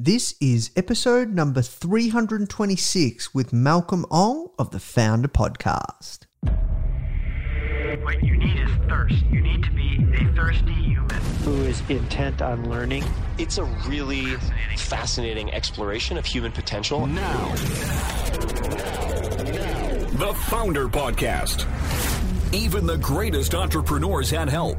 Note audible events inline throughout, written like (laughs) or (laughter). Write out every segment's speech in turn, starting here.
This is episode number 326 with Malcolm Ong of the Foundr Podcast. What you need is thirst. You need to be a thirsty human. who is intent on learning. It's a really fascinating exploration of human potential. Now. The Foundr Podcast. Even the greatest entrepreneurs had help.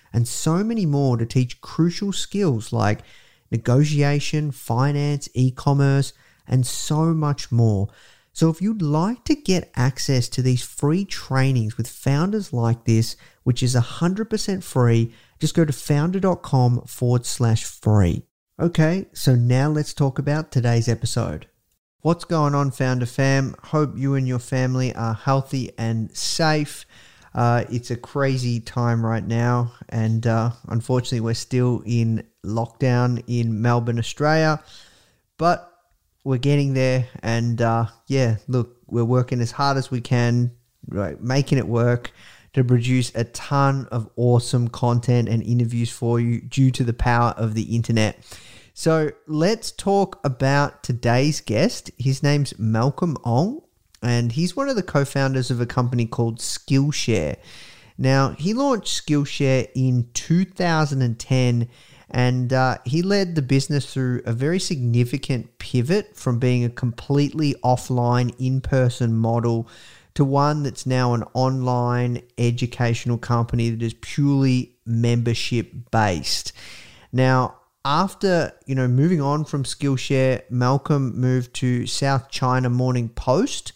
and so many more to teach crucial skills like negotiation, finance, e commerce, and so much more. So, if you'd like to get access to these free trainings with founders like this, which is 100% free, just go to foundr.com forward slash free. Okay, so now let's talk about today's episode. What's going on, Foundr Fam? Hope you and your family are healthy and safe. Uh, it's a crazy time right now, and uh, unfortunately, we're still in lockdown in Melbourne, Australia. But we're getting there, and uh, yeah, look, we're working as hard as we can, right, making it work to produce a ton of awesome content and interviews for you due to the power of the internet. So let's talk about today's guest. His name's Malcolm Ong, and he's one of the co founders of a company called Skillshare. Now, he launched Skillshare in 2010 and uh, he led the business through a very significant pivot from being a completely offline, in person model to one that's now an online educational company that is purely membership based. Now, after you know moving on from Skillshare, Malcolm moved to South China Morning Post,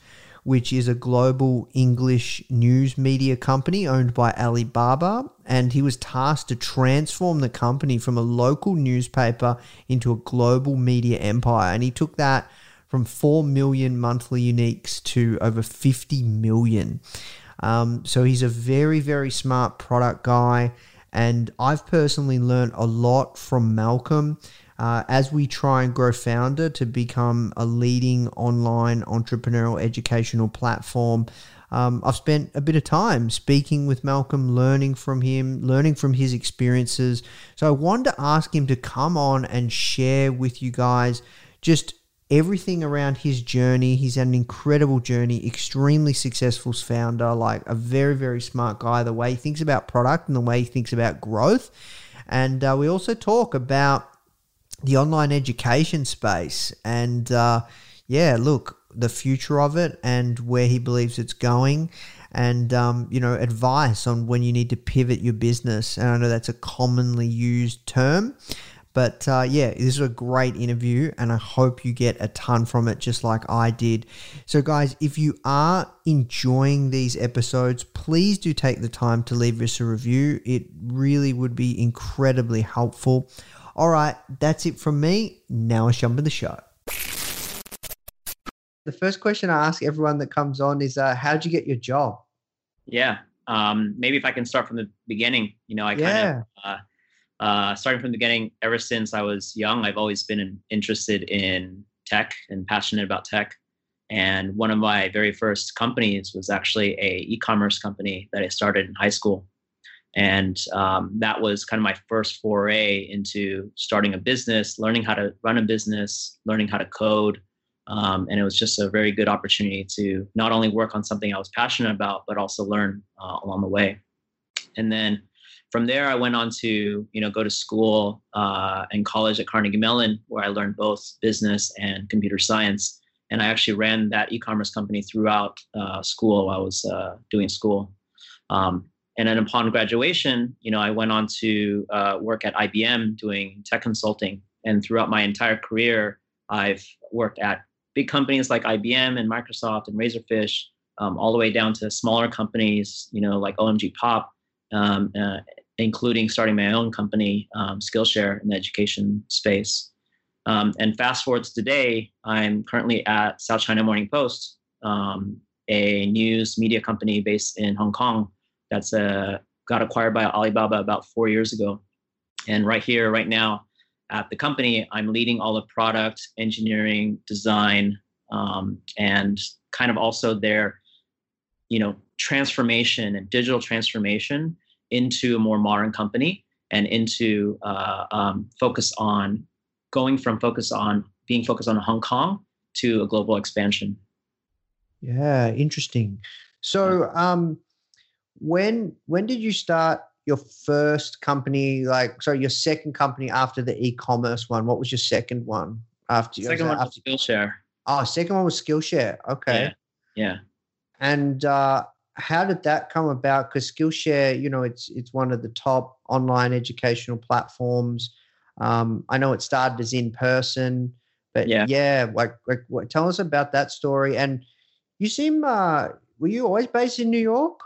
which is a global English news media company owned by Alibaba, and he was tasked to transform the company from a local newspaper into a global media empire, and he took that from 4 million monthly uniques to over 50 million. Um, so he's a very, very smart product guy. And I've personally learned a lot from Malcolm uh, as we try and grow Foundr to become a leading online entrepreneurial educational platform. Um, I've spent a bit of time speaking with Malcolm, learning from him, learning from his experiences. So I wanted to ask him to come on and share with you guys just everything around his journey. He's had an incredible journey, extremely successful founder, like a very, very smart guy, the way he thinks about product and the way he thinks about growth. And uh, we also talk about the online education space and, uh, yeah, look, the future of it and where he believes it's going. And um, you know, advice on when you need to pivot your business. And I know that's a commonly used term, but uh, yeah, this is a great interview, and I hope you get a ton from it, just like I did. So, guys, if you are enjoying these episodes, please do take the time to leave us a review. It really would be incredibly helpful. All right, that's it from me. Now let's jump in the show. The first question I ask everyone that comes on is, uh, "How'd you get your job?" Yeah, um, maybe if I can start from the beginning. You know, I Yeah. kind of. Uh, uh, starting from the beginning, ever since I was young, I've always been interested in tech and passionate about tech. And one of my very first companies was actually a e-commerce company that I started in high school, and um, that was kind of my first foray into starting a business, learning how to run a business, learning how to code. Um, and it was just a very good opportunity to not only work on something I was passionate about, but also learn uh, along the way. And then from there, I went on to you know go to school uh, and college at Carnegie Mellon, where I learned both business and computer science. and I actually ran that e-commerce company throughout uh, school while I was uh, doing school. Um, and then upon graduation, you know, I went on to uh, work at IBM doing tech consulting. And throughout my entire career, I've worked at big companies like IBM and Microsoft and Razorfish, um, all the way down to smaller companies, you know, like OMG Pop, um, uh, including starting my own company, um, Skillshare, in the education space. Um, and fast forward to today, I'm currently at South China Morning Post, um, a news media company based in Hong Kong that's uh, got acquired by Alibaba about four years ago. And right here, right now, at the company, I'm leading all the product, engineering, design, um, and kind of also their, you know, transformation and digital transformation into a more modern company and into uh, um, focus on going from focus on being focused on Hong Kong to a global expansion. Yeah, interesting. So, um, when when did you start your first company? Like, sorry, your second company after the e-commerce one. What was your second one after? Second one after, was Skillshare. Oh, second one was Skillshare. Okay. Yeah. yeah. And uh, how did that come about? Because Skillshare, you know, it's it's one of the top online educational platforms. Um, I know it started as in person, but yeah, yeah like, like what, tell us about that story. And you seem, uh, were you always based in New York?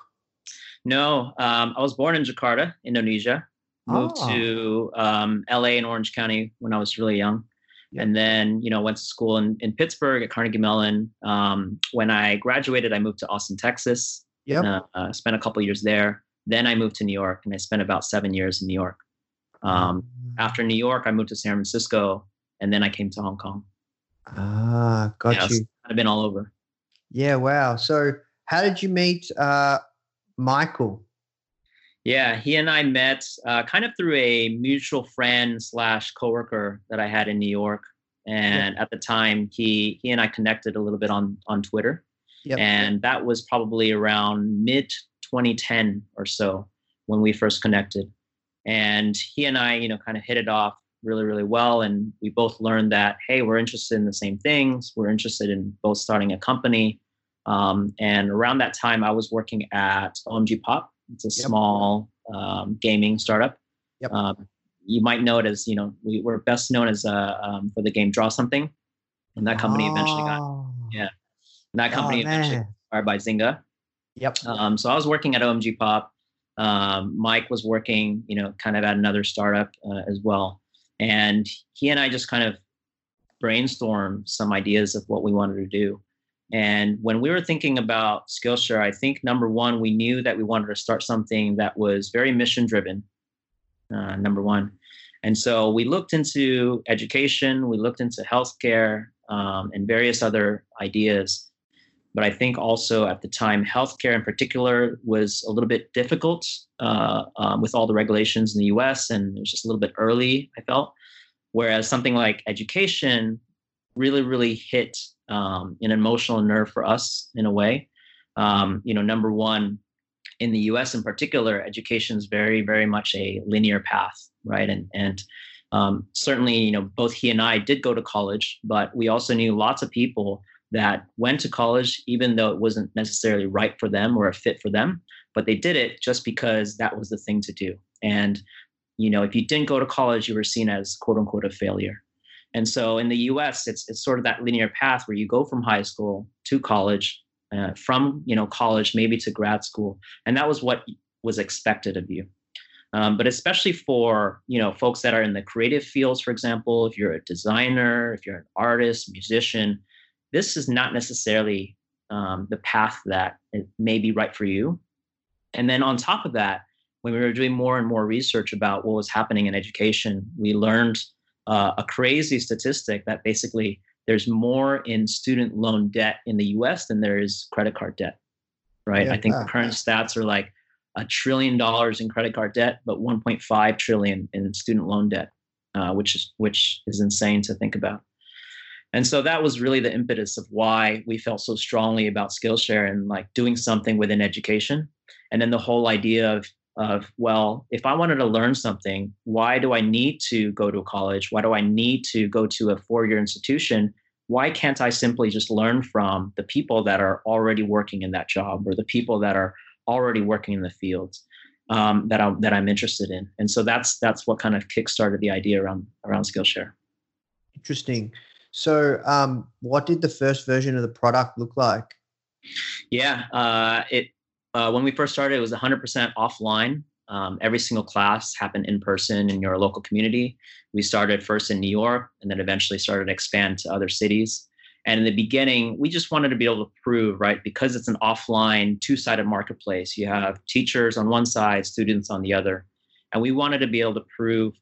No, um, I was born in Jakarta, Indonesia. Moved oh. to um, LA and Orange County when I was really young. Yep. And then, you know, went to school in, in Pittsburgh at Carnegie Mellon. Um, when I graduated, I moved to Austin, Texas. Yeah. Uh, uh, spent a couple years there. Then I moved to New York, and I spent about seven years in New York. Um, mm. after New York, I moved to San Francisco, and then I came to Hong Kong. Ah, got yeah, you. I've been all over. Yeah, wow. So, how did you meet uh, Michael? Yeah, he and I met uh, kind of through a mutual friend slash coworker that I had in New York, and yeah. at the time, he he and I connected a little bit on on Twitter, yep. and that was probably around mid 2010 or so when we first connected, and he and I, you know, kind of hit it off really really well, and we both learned that hey, we're interested in the same things, we're interested in both starting a company, um, and around that time, I was working at OMG Pop. It's a yep. small um, gaming startup. Yep. Um, you might know it as, you know, we were best known as uh, um, for the game Draw Something. And that company oh. eventually got, oh. yeah. And that company oh, eventually acquired by Zynga. Yep. Um, so I was working at OMG Pop. Um, Mike was working, you know, kind of at another startup uh, as well. And he and I just kind of brainstormed some ideas of what we wanted to do. And when we were thinking about Skillshare, I think number one, we knew that we wanted to start something that was very mission driven. Uh, number one. And so we looked into education, we looked into healthcare, um, and various other ideas. But I think also at the time, healthcare in particular was a little bit difficult uh, um, with all the regulations in the US, and it was just a little bit early, I felt. Whereas something like education really, really hit um, an emotional nerve for us in a way. Um, you know, number one, in the U.S. in particular, education is very, very much a linear path, right? And and um, certainly, you know, both he and I did go to college, but we also knew lots of people that went to college, even though it wasn't necessarily right for them or a fit for them, but they did it just because that was the thing to do. And you know, if you didn't go to college, you were seen as quote unquote a failure. And so in the US, it's, it's sort of that linear path where you go from high school to college, uh, from you know college maybe to grad school, and that was what was expected of you. Um, but especially for you know folks that are in the creative fields, for example, if you're a designer, if you're an artist, musician, this is not necessarily um, the path that may be right for you. And then on top of that, when we were doing more and more research about what was happening in education, we learned uh, a crazy statistic that basically there's more in student loan debt in the US than there is credit card debt, right? Yeah, I think the current stats are like a trillion dollars in credit card debt, but 1.5 trillion in student loan debt, uh, which is which is insane to think about. And so that was really the impetus of why we felt so strongly about Skillshare and like doing something within education. And then the whole idea of of well if i wanted to learn something why do i need to go to a college why do i need to go to a four-year institution why can't I simply just learn from the people that are already working in that job or the people that are already working in the fields um, that I'm that I'm interested in? And so that's that's what kind of kickstarted the idea around around Skillshare. Interesting. So, um, what did the first version of the product look like? Yeah, uh, it uh, when we first started, it was 100% offline. Um, every single class happened in person in your local community. We started first in New York, and then eventually started to expand to other cities. And in the beginning, we just wanted to be able to prove, right, because it's an offline, two-sided marketplace. You have teachers on one side, students on the other, and we wanted to be able to prove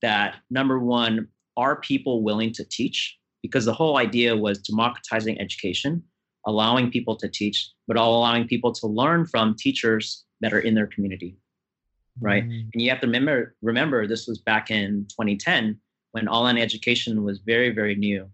that number one, are people willing to teach? Because the whole idea was democratizing education, allowing people to teach, but all allowing people to learn from teachers that are in their community. Right. Mm. And you have to remember remember this was back in 2010 when online education was very, very new.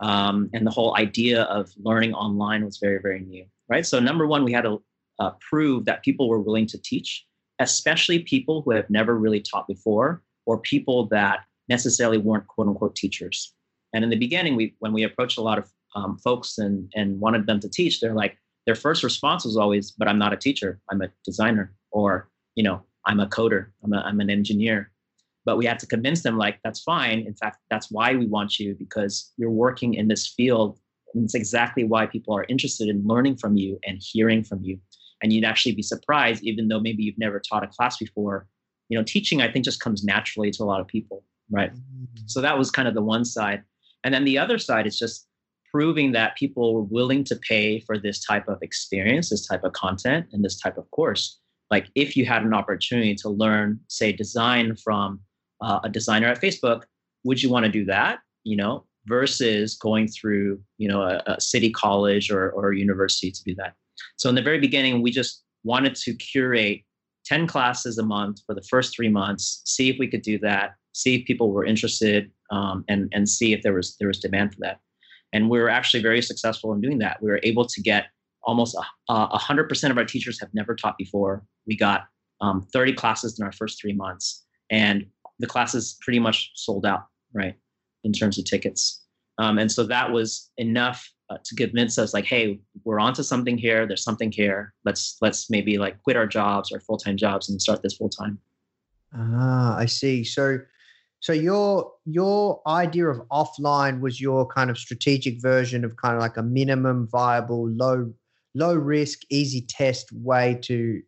Um, and the whole idea of learning online was very, very new. Right. So number one, we had to uh, prove that people were willing to teach, especially people who have never really taught before or people that necessarily weren't quote unquote teachers. And in the beginning, we when we approached a lot of um, folks and and wanted them to teach, they're like their first response was always, "But I'm not a teacher. I'm a designer, or you know, I'm a coder. I'm a, I'm an engineer." But we had to convince them like that's fine. In fact, that's why we want you because you're working in this field, and it's exactly why people are interested in learning from you and hearing from you. And you'd actually be surprised, even though maybe you've never taught a class before. You know, teaching I think just comes naturally to a lot of people right? Mm-hmm. So that was kind of the one side. And then the other side is just proving that people were willing to pay for this type of experience, this type of content, and this type of course. Like if you had an opportunity to learn, say, design from uh, a designer at Facebook, would you want to do that? You know, versus going through, you know, a, a city college or, or university to do that. So in the very beginning, we just wanted to curate 10 classes a month for the first three months, see if we could do that, see if people were interested, um, and and see if there was there was demand for that. And we were actually very successful in doing that. We were able to get almost a hundred percent of our teachers have never taught before. We got um, 30 classes in our first three months, and the classes pretty much sold out, right, in terms of tickets. Um, and so that was enough uh, to convince us, like, hey, we're onto something here. There's something here. Let's let's maybe like quit our jobs, our full time jobs, and start this full time. Ah, I see. So so your your idea of offline was your kind of strategic version of kind of like a minimum viable, low low risk, easy test way to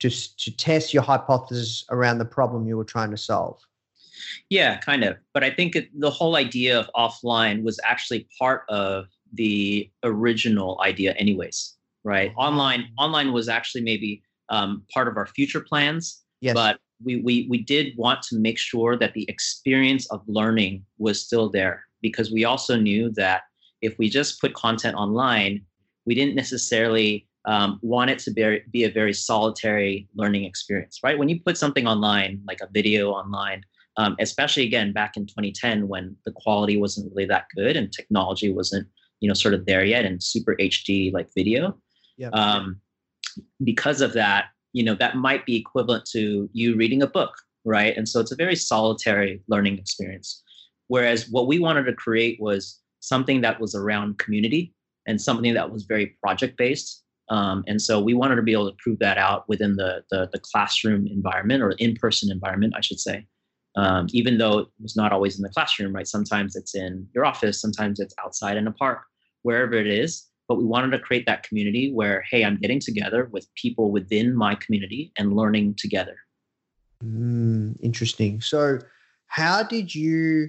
to to test your hypothesis around the problem you were trying to solve. Yeah, kind of. But I think it, the whole idea of offline was actually part of the original idea, anyways. Right? Online online was actually maybe um, part of our future plans. Yes. But we, we, we did want to make sure that the experience of learning was still there because we also knew that if we just put content online, we didn't necessarily um, want it to be, be a very solitary learning experience, right? When you put something online, like a video online, um, especially again back in 2010 when the quality wasn't really that good and technology wasn't, you know, sort of there yet and super HD like video. Yeah. Um, because of that, you know that might be equivalent to you reading a book right? And so it's a very solitary learning experience. Whereas what we wanted to create was something that was around community and something that was very project based um, and so we wanted to be able to prove that out within the the, the classroom environment or in-person environment i should say. Um, even though it was not always in the classroom right? Sometimes it's in your office sometimes it's outside in a park wherever it is but we wanted to create that community where hey i'm getting together with people within my community and learning together. Mm, interesting. So how did you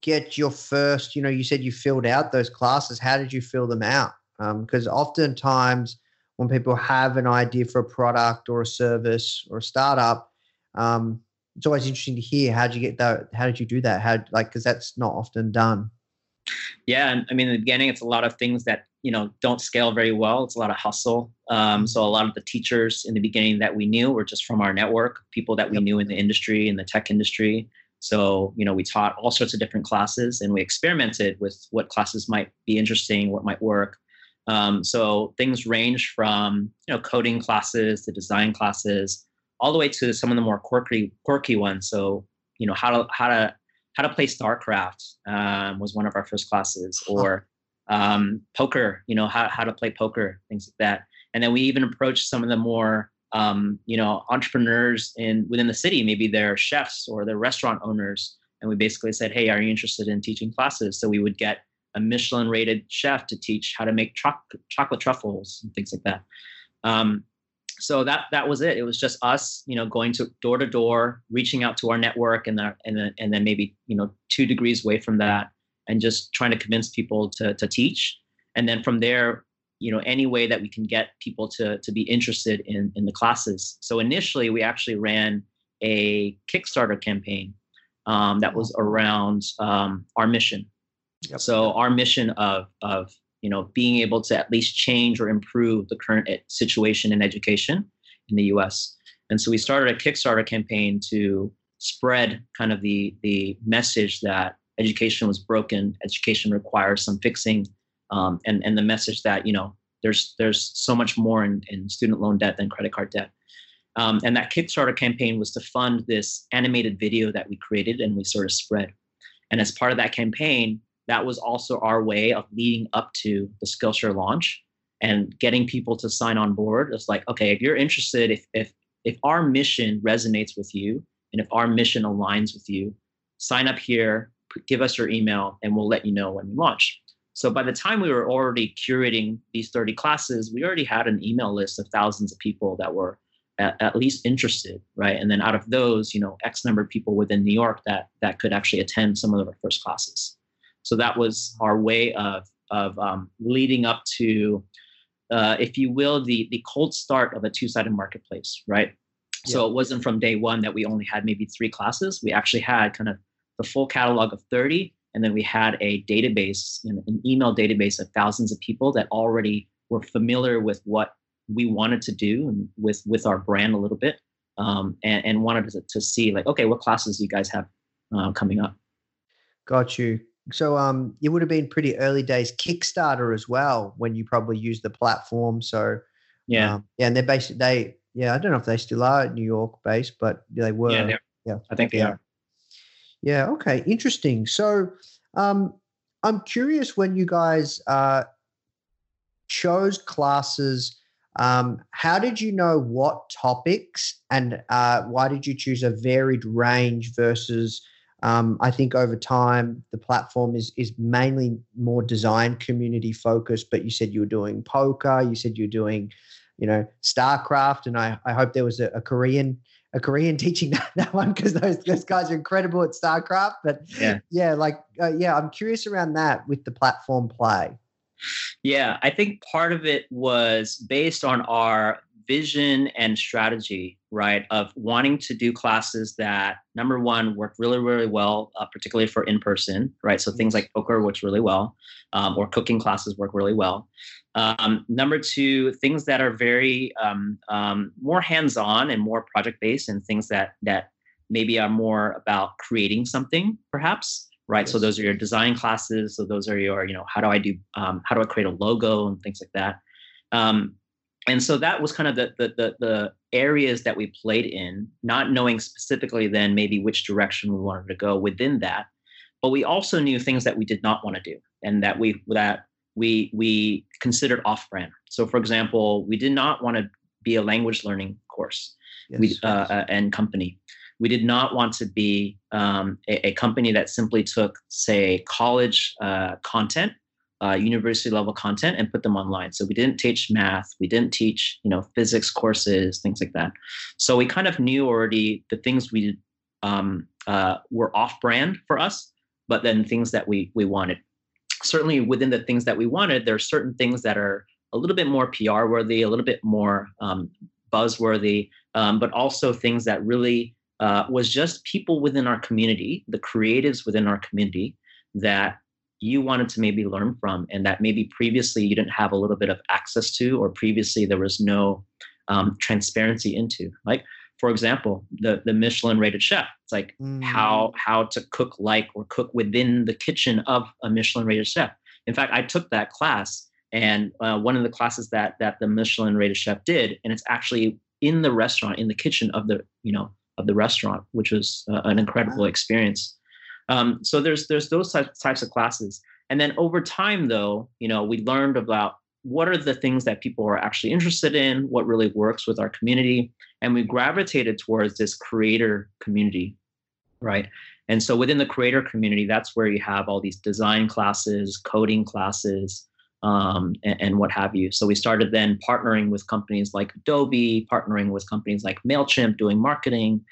get your first you know you said you filled out those classes. How did you fill them out? Because um, oftentimes when people have an idea for a product or a service or a startup um, it's always interesting to hear how did you get that how did you do that? How like because that's not often done yeah and i mean in the beginning it's a lot of things that you know don't scale very well. It's a lot of hustle. Um, so a lot of the teachers in the beginning that we knew were just from our network people that we knew in the industry in the tech industry. So you know we taught all sorts of different classes and we experimented with what classes might be interesting what might work. Um, so things range from you know coding classes to design classes all the way to some of the more quirky quirky ones. So you know how to how to how to play StarCraft um, was one of our first classes, or um, poker. You know how how to play poker, things like that. And then we even approached some of the more um, you know entrepreneurs in within the city. Maybe they're chefs or they're restaurant owners, and we basically said, "Hey, are you interested in teaching classes?" So we would get a Michelin rated chef to teach how to make cho- chocolate truffles and things like that. Um, so that that was it. It was just us, you know, going to door to door, reaching out to our network, and the, and then and then maybe you know two degrees away from that, and just trying to convince people to to teach. And then from there, you know, any way that we can get people to to be interested in in the classes. So initially, we actually ran a Kickstarter campaign um, that was around um, our mission. Yep. So our mission of of you know being able to at least change or improve the current situation in education in the U.S. And so we started a Kickstarter campaign to spread kind of the the message that education was broken, education requires some fixing, um, and and the message that you know there's there's so much more in, in student loan debt than credit card debt. Um, and that Kickstarter campaign was to fund this animated video that we created and we sort of spread. And as part of that campaign, that was also our way of leading up to the Skillshare launch and getting people to sign on board. It's like, okay, if you're interested, if if if our mission resonates with you and if our mission aligns with you, sign up here, give us your email, and we'll let you know when we launch. So by the time we were already curating these 30 classes, we already had an email list of thousands of people that were at, at, least interested, right? And then out of those, you know, X number of people within New York that that could actually attend some of our first classes. So that was our way of of um, leading up to, uh, if you will, the the cold start of a two sided marketplace, right? Yeah. So it wasn't from day one that we only had maybe three classes. We actually had kind of the full catalog of 30, and then we had a database, you know, an email database of thousands of people that already were familiar with what we wanted to do and with with our brand a little bit, um, and, and wanted to, to see like, okay, what classes do you guys have uh, coming up? Got you. So um, it would have been pretty early days Kickstarter as well when you probably used the platform. So yeah, um, yeah, and they're basically they yeah I don't know if they still are New York based, but they were. Yeah, yeah I think they yeah. are. Yeah. Okay. Interesting. So um, I'm curious when you guys uh, chose classes. Um, how did you know what topics and uh, why did you choose a varied range versus um, I think over time the platform is is mainly more design community focused. But you said you were doing poker. You said you're doing, you know, StarCraft, and I I hope there was a, a Korean a Korean (laughs) teaching that, that one because those those guys are incredible at StarCraft. But yeah, yeah, like uh, yeah, I'm curious around that with the platform play. Yeah, I think part of it was based on our vision and strategy, right, of wanting to do classes that number one work really, really well, uh, particularly for in person, right? So things like poker works really well, um, or cooking classes work really well. Um, number two, things that are very um, um more hands on and more project based, and things that that maybe are more about creating something, perhaps. Right, yes. so those are your design classes. So those are your, you know, how do I do, um, how do I create a logo and things like that. Um, and so that was kind of the, the, the the areas that we played in, not knowing specifically then maybe which direction we wanted to go within that, but we also knew things that we did not want to do, and that we that we we considered off-brand. So, for example, we did not want to be a language learning course, yes, we, uh, uh, and company. We did not want to be um, a, a, company that simply took, say, college uh, content uh, university level content and put them online. So we didn't teach math, we didn't teach you know physics courses, things like that. So we kind of knew already the things we um, uh, were off brand for us, but then things that we we wanted. Certainly within the things that we wanted, there are certain things that are a little bit more PR worthy, a little bit more um, buzzworthy, um, but also things that really uh, was just people within our community, the creatives within our community that you wanted to maybe learn from and that maybe previously you didn't have a little bit of access to or previously there was no um, transparency into. Like for example the the michelin rated chef. It's like mm. how how to cook like or cook within the kitchen of a michelin rated chef. In fact i took that class and uh, one of the classes that that the michelin rated chef did and it's actually in the restaurant in the kitchen of the you know of the restaurant which was uh, an incredible experience Um, so there's there's those types of classes, and then over time, though, you know, we learned about what are the things that people are actually interested in, what really works with our community, and we gravitated towards this creator community, right? And so within the creator community, that's where you have all these design classes, coding classes, um, and, and, what have you. So we started then partnering with companies like Adobe, partnering with companies like Mailchimp, doing marketing.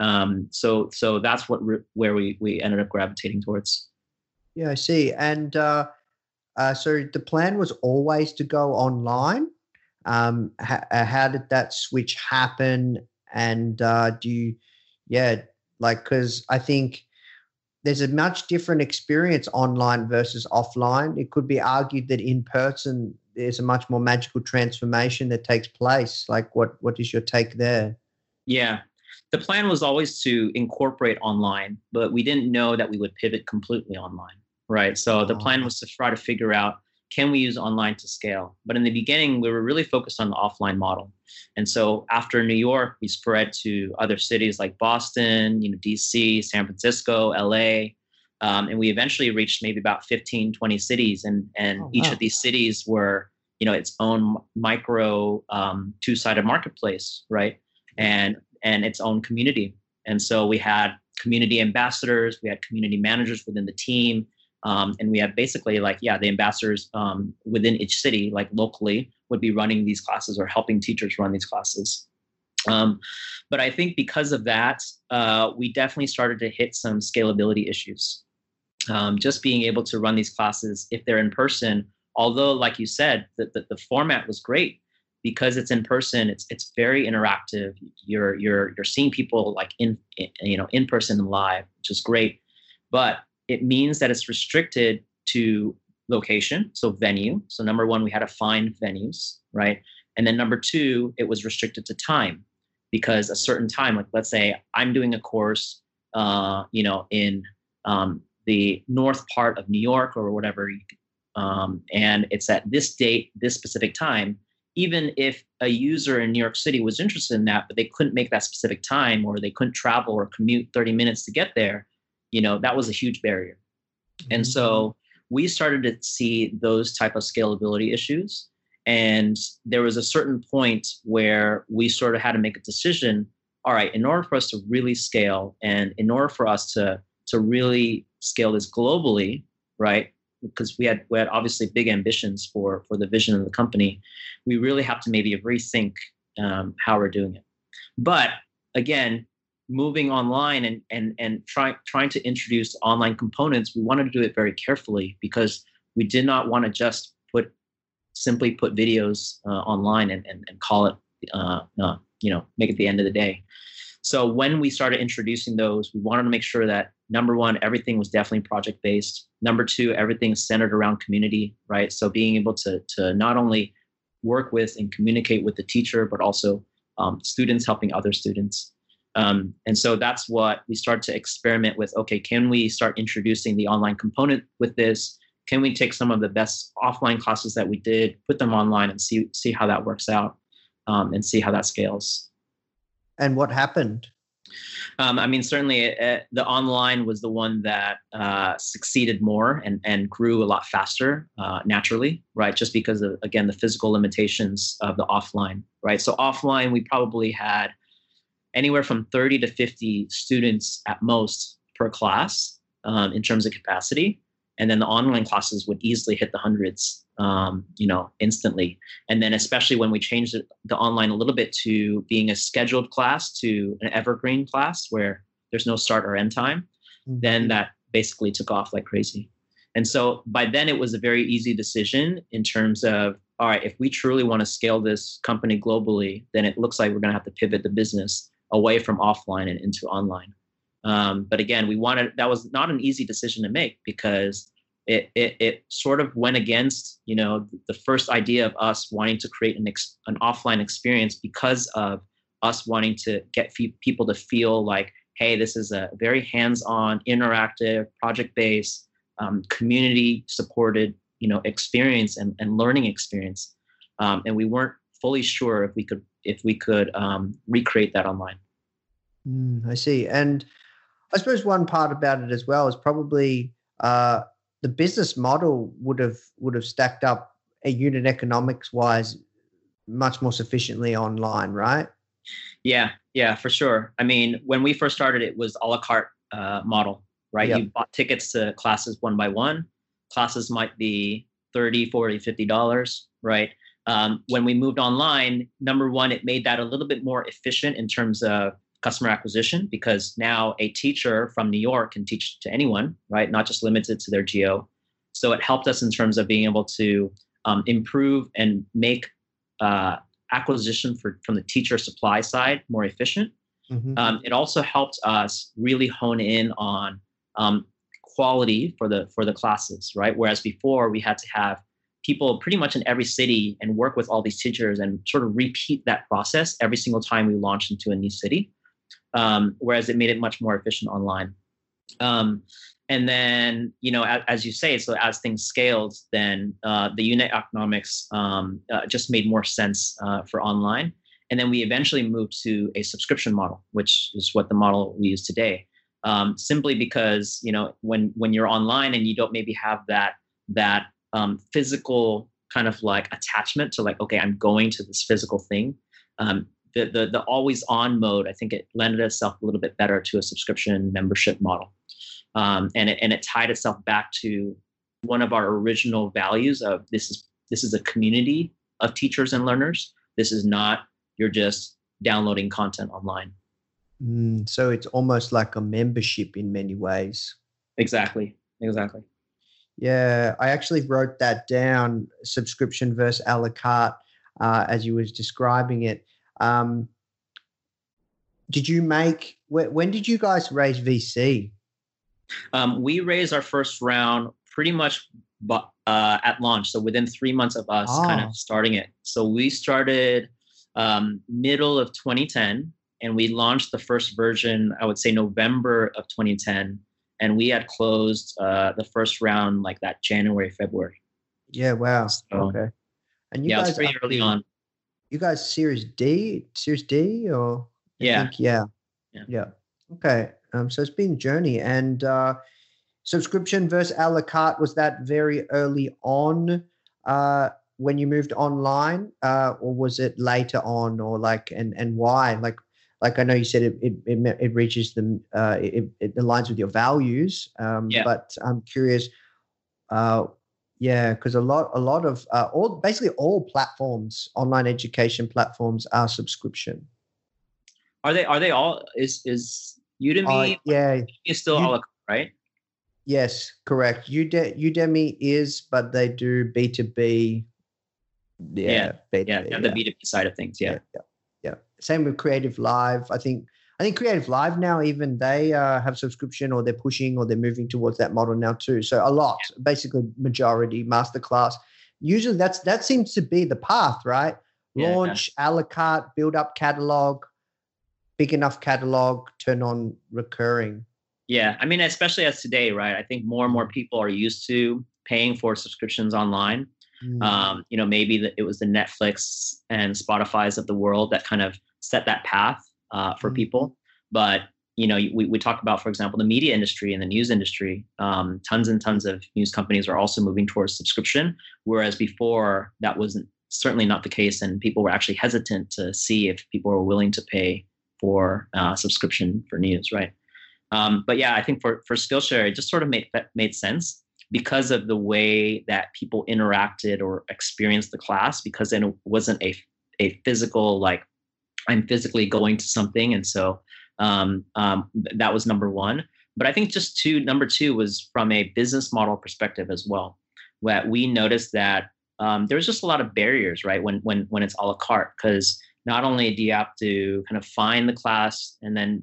Um, so so that's what re- where we we ended up gravitating towards. Yeah, I see. And uh, uh, so the plan was always to go online. Um, ha- uh, how did that switch happen? And uh, do you, yeah, like because I think there's a much different experience online versus offline. It could be argued that in person there's a much more magical transformation that takes place. Like, what what is your take there? Yeah, the plan was always to incorporate online, but we didn't know that we would pivot completely online, right? So the plan was to try to figure out can we use online to scale? But in the beginning, we were really focused on the offline model. And so after New York, we spread to other cities like Boston, you know, DC, San Francisco, LA. Um, and we eventually reached maybe about 15, 20 cities. And, and oh, each of these cities were, you know, its own micro um, two-sided marketplace, right? And, and its own community. And so we had community ambassadors, we had community managers within the team, um, and we had basically like, yeah, the ambassadors um, within each city, like locally, would be running these classes or helping teachers run these classes. Um, but I think because of that, uh, we definitely started to hit some scalability issues. Um, just being able to run these classes if they're in person, although, like you said, the, the, the format was great because it's in person. It's it's very interactive. You're you're you're seeing people like in, in you know in person and live, which is great. But it means that it's restricted to location, so venue. So number one, we had to find venues, right? And then number two, it was restricted to time because a certain time, like let's say I'm doing a course, uh, you know, in um, the north part of New York or whatever, um, and it's at this date, this specific time. Even if a user in New York City was interested in that, but they couldn't make that specific time, or they couldn't travel or commute 30 minutes to get there, you know that was a huge barrier and so mm-hmm. we started to see those type of scalability issues and there was a certain point where we sort of had to make a decision all right in order for us to really scale and in order for us to to really scale this globally right because we had we had obviously big ambitions for for the vision of the company we really have to maybe rethink um, how we're doing it but again moving online and and and trying trying to introduce online components, we wanted to do it very carefully because we did not want to just put simply put videos uh, online and, and, and call it uh, uh, you know make it the end of the day. So when we started introducing those, we wanted to make sure that number one, everything was definitely project based. Number two, everything centered around community, right? So being able to to not only work with and communicate with the teacher, but also um, students helping other students. Um, and so that's what we start to experiment with. Okay, can we start introducing the online component with this? Can we take some of the best offline classes that we did, put them online, and see see how that works out, um, and see how that scales? And what happened? Um, I mean, certainly uh, the online was the one that uh, succeeded more and, and grew a lot faster uh, naturally, right? Just because of, again, the physical limitations of the offline, right? So, offline, we probably had anywhere from 30 to 50 students at most per class um, in terms of capacity. And then the online classes would easily hit the hundreds, um, you know, instantly. And then especially when we changed the, the online a little bit to being a scheduled class to an evergreen class where there's no start or end time, mm-hmm. then that basically took off like crazy. And so by then it was a very easy decision in terms of all right, if we truly want to scale this company globally, then it looks like we're going to have to pivot the business away from offline and into online. Um, but again, we wanted that was not an easy decision to make because it, it, it sort of went against you know the first idea of us wanting to create an ex, an offline experience because of us wanting to get people to feel like hey this is a very hands-on interactive project-based um, community supported you know experience and, and learning experience um, and we weren't fully sure if we could if we could um, recreate that online. Mm, I see. And I suppose one part about it as well is probably uh, the business model would have would have stacked up a unit economics wise much more sufficiently online, right? Yeah, yeah, for sure. I mean, when we first started, it was a la carte uh, model, right? Yep. You bought tickets to classes one by one. Classes might be 30, 40, 50 dollars, right? Um, when we moved online, number one, it made that a little bit more efficient in terms of customer acquisition because now a teacher from New York can teach to anyone, right? Not just limited to their geo. So it helped us in terms of being able to um, improve and make uh, acquisition for, from the teacher supply side more efficient. Mhm. Um, it also helped us really hone in on um, quality for the for the classes, right? Whereas before we had to have people pretty much in every city and work with all these teachers and sort of repeat that process every single time we launched into a new city. Um, whereas it made it much more efficient online. Um, and then, you know, as, as, you say, so as things scaled, then uh, the unit economics um, uh, just made more sense uh, for online. And then we eventually moved to a subscription model, which is what the model we use today. Um, simply because you know when when you're online and you don't maybe have that that um, physical kind of like attachment to like okay I'm going to this physical thing. Um, the, the the always on mode I think it lended itself a little bit better to a subscription membership model, um, and it and it tied itself back to one of our original values of this is this is a community of teachers and learners. This is not you're just downloading content online. Mm, so it's almost like a membership in many ways. Exactly. Exactly. Yeah, I actually wrote that down subscription versus a la carte uh, as you was describing it. Um, did you make, wh- when did you guys raise VC? Um, we raised our first round pretty much uh, at launch. So within three months of us kind Ah. of starting it. So we started um, middle of 2010 and we launched the first version, I would say November of 2010. And we had closed uh, the first round like that January, February. Yeah, wow. So, okay. And you yeah, guys pretty early on. You guys Series D, Series D, or Yeah. think, yeah, Yeah. Okay, um, so it's been a journey, and uh, subscription versus a la carte was that very early on uh, when you moved online, uh, or was it later on, or like, and and why? Like, like I know you said it it it, it reaches the uh, it, it aligns with your values, um, Yeah. but I'm curious. Uh, yeah, because a lot, a lot of uh, all basically all platforms, online education platforms, are subscription. Are they? Are they all? Is is Udemy Uh, yeah, is still Ud- right? yes, correct. Ude- Udemy is, but they do B two B. Yeah, B2B, Yeah, yeah, the B two B side of things. Yeah. yeah, yeah. Same with Creative Live. I think I think Creative Live now even they uh, have subscription or they're pushing or they're moving towards that model now too. So a lot, basically majority masterclass. Usually that's that seems to be the path, right? Yeah. Launch a la carte, build up catalog, big enough catalog, turn on recurring. Yeah, I mean, especially as today, right? I think more and more people are used to paying for subscriptions online. Mm. Um, you know, maybe the, it was the Netflix and Spotify's of the world that kind of set that path uh, for Mhm. people. But you know, we we talk about, for example, the media industry and the news industry. Um, tons and tons of news companies are also moving towards subscription, whereas before that wasn't certainly not the case, and people were actually hesitant to see if people were willing to pay for uh, subscription for news, right? Um, but yeah, I think for for Skillshare, it just sort of made made sense because of the way that people interacted or experienced the class. Because then it wasn't a a physical like I'm physically going to something, and so um, um, th- that was number one. But I think just two. Number two was from a business model perspective as well, that we noticed that um, there's just a lot of barriers, right? When when when it's a la carte, because not only do you have to kind of find the class and then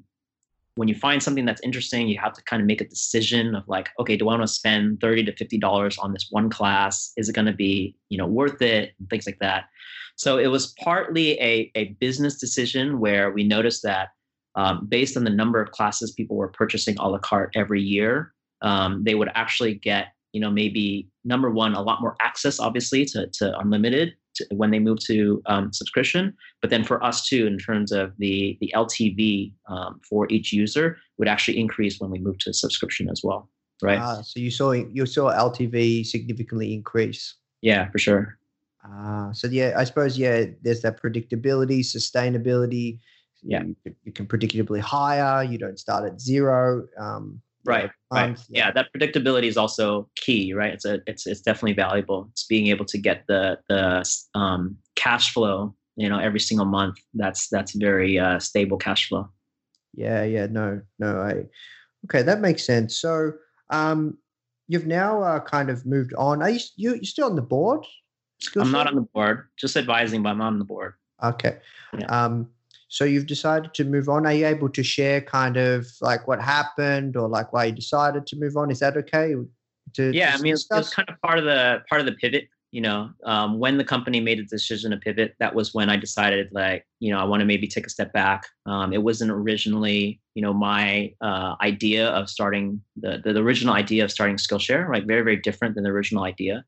when you find something that's interesting, you have to kind of make a decision of like, okay, do I want to spend thirty to fifty dollars on this one class? Is it going to be, you know, worth it? And things like that. So it was partly a, a business decision where we noticed that um, based on the number of classes people were purchasing a la carte every year, um, they would actually get, you know, maybe number one, a lot more access, obviously, to, to unlimited to, when they move to um, subscription. But then for us too, in terms of the the LTV um, for each user, would actually increase when we move to subscription as well, right? Ah, so you saw you saw LTV significantly increase. Yeah, for sure. Ah, so yeah, I suppose yeah, there's that predictability, sustainability. Yeah. you, can- you can predictably hire. You don't start at zero. Um, Right, right. yeah that predictability is also key right it's a it's it's definitely valuable it's being able to get the the um cash flow you know every single month that's that's very uh stable cash flow Yeah, yeah, no, no, I okay, that makes sense. So, um, you've now uh, kind of moved on. Are you you you still on the board? i'm not on the board just advising but i'm on the board Okay. Yeah. Um, so you've decided to move on. Are you able to share kind of like what happened or like why you decided to move on? Is that okay? To yeah to i mean it's, it's kind of part of the part of the pivot you know um, when the company made a decision to pivot that was when i decided like you know i want to maybe take a step back um, it wasn't originally you know my uh, idea of starting the, the the original idea of starting skillshare right very very different than the original idea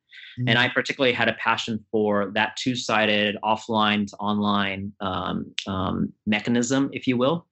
and Mm. I particularly had a passion for that two-sided offline to online um, um, mechanism, if you will.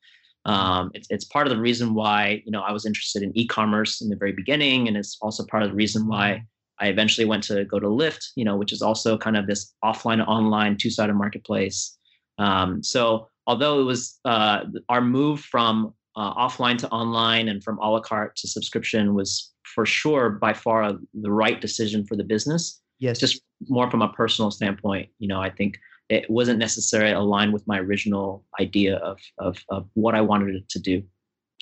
Um, it's, it's part of the reason why you know I was interested in e-commerce in the very beginning, and it's also part of the reason why I eventually went to go to Lyft, you know, which is also kind of this offline online two-sided marketplace. Um, so although it was uh, our move from uh, offline to online and from a la carte to subscription was for sure by far the right decision for the business yes, just more from a personal standpoint you know i think it wasn't necessarily aligned with my original idea of of, of what i wanted it to do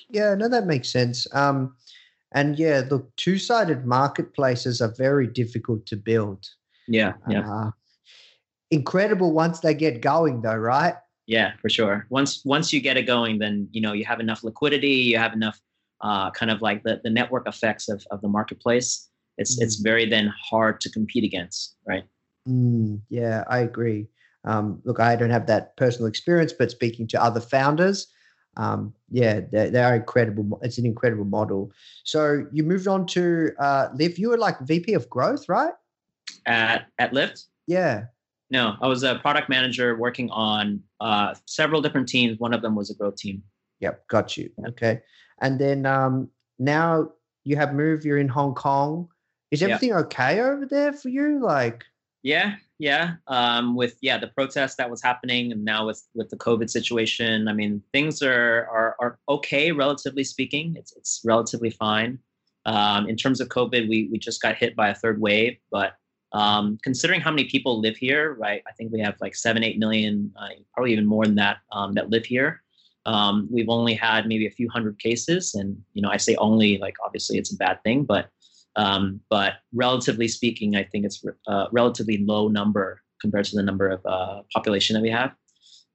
yeah, no, that makes sense. Um, and yeah, look, two-sided marketplaces are very difficult to build. yeah yeah Uh, incredible once they get going, though, right? yeah for sure once once you get it going then you know you have enough liquidity you have enough uh, kind of like the, the network effects of, of the marketplace it's it's very then hard to compete against right Mm, yeah, I agree. Um, look, I don't have that personal experience, but speaking to other founders, um, yeah, they, they are incredible. It's an incredible model. So you moved on to uh, Lyft. You were like VP of growth, right? at at lyft Yeah. no i was a product manager working on uh, several different teams one of them was a growth team Yep. Got you. Okay. And then um, now you have moved. You're in Hong Kong. Is Yeah. everything okay over there for you? Like, Yeah, yeah. Um, with yeah, the protest that was happening, and now with with the COVID situation, I mean, things are are, are okay, relatively speaking. It's it's relatively fine. Um, in terms of COVID, we we just got hit by a third wave, but um, considering how many people live here, right? I think we have like seven, eight million, uh, probably even more than that, um, that live here. Um, we've only had maybe a few hundred cases, and you know, I say only, like obviously it's a bad thing, but um, but relatively speaking, I think it's a relatively low number compared to the number of uh, population that we have.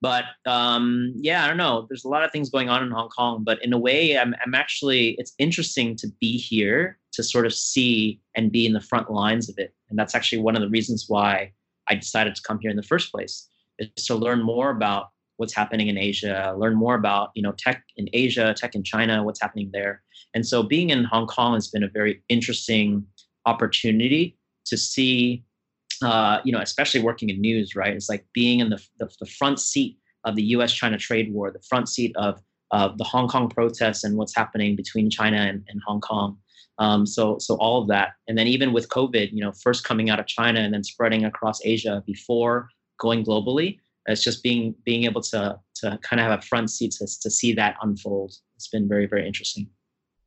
But um, yeah, I don't know. There's a lot of things going on in Hong Kong, but in a way, I'm, I'm actually, it's interesting to be here to sort of see and be in the front lines of it. And that's actually one of the reasons why I decided to come here in the first place, is to learn more about what's happening in Asia, learn more about, you know, tech in Asia, tech in China, what's happening there. And so being in Hong Kong has been a very interesting opportunity to see, uh, you know, especially working in news, right? It's like being in the, the, the front seat of the US China trade war, the front seat of, of the Hong Kong protests and what's happening between China and, and Hong Kong. Um, so, so all of that. And then even with COVID, you know, first coming out of China and then spreading across Asia before going globally, it's just being being able to to kind of have a front seat to, to see that unfold. It's been very, very interesting.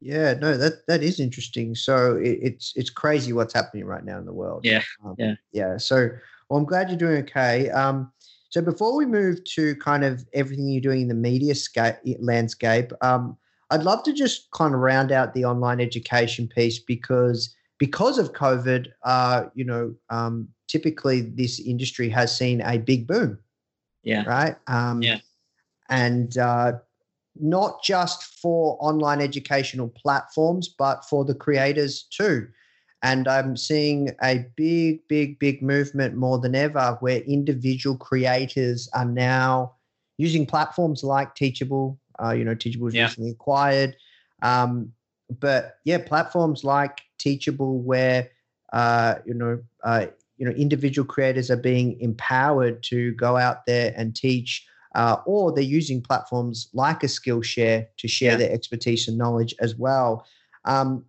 yeah, no, that that is interesting. So it, it's it's crazy what's happening right now in the world. Yeah, Um, yeah. yeah. So well, I'm glad you're doing okay. Um, so before we move to kind of everything you're doing in the media sca- landscape, um, I'd love to just kind of round out the online education piece because because of COVID, uh, you know, um, typically this industry has seen a big boom, Yeah. right? Um, Yeah. And uh, not just for online educational platforms, but for the creators too. And I'm seeing a big, big, big movement more than ever where individual creators are now using platforms like Teachable. Uh, you know, Teachable was Yeah. recently acquired. Um, but yeah, platforms like Teachable where, uh, you know, uh, you know individual creators are being empowered to go out there and teach uh, or they're using platforms like a skillshare to share Yeah. their expertise and knowledge as well. Um,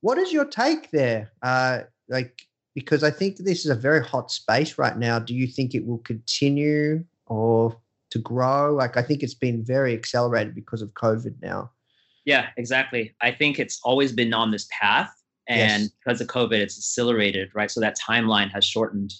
what is your take there? Uh, like because i think this is a very hot space right now. Do you think it will continue or to grow? Like i think it's been very accelerated because of covid now. Yeah, exactly. I think it's always been on this path, and Yes. because of COVID, it's accelerated, right? So that timeline has shortened.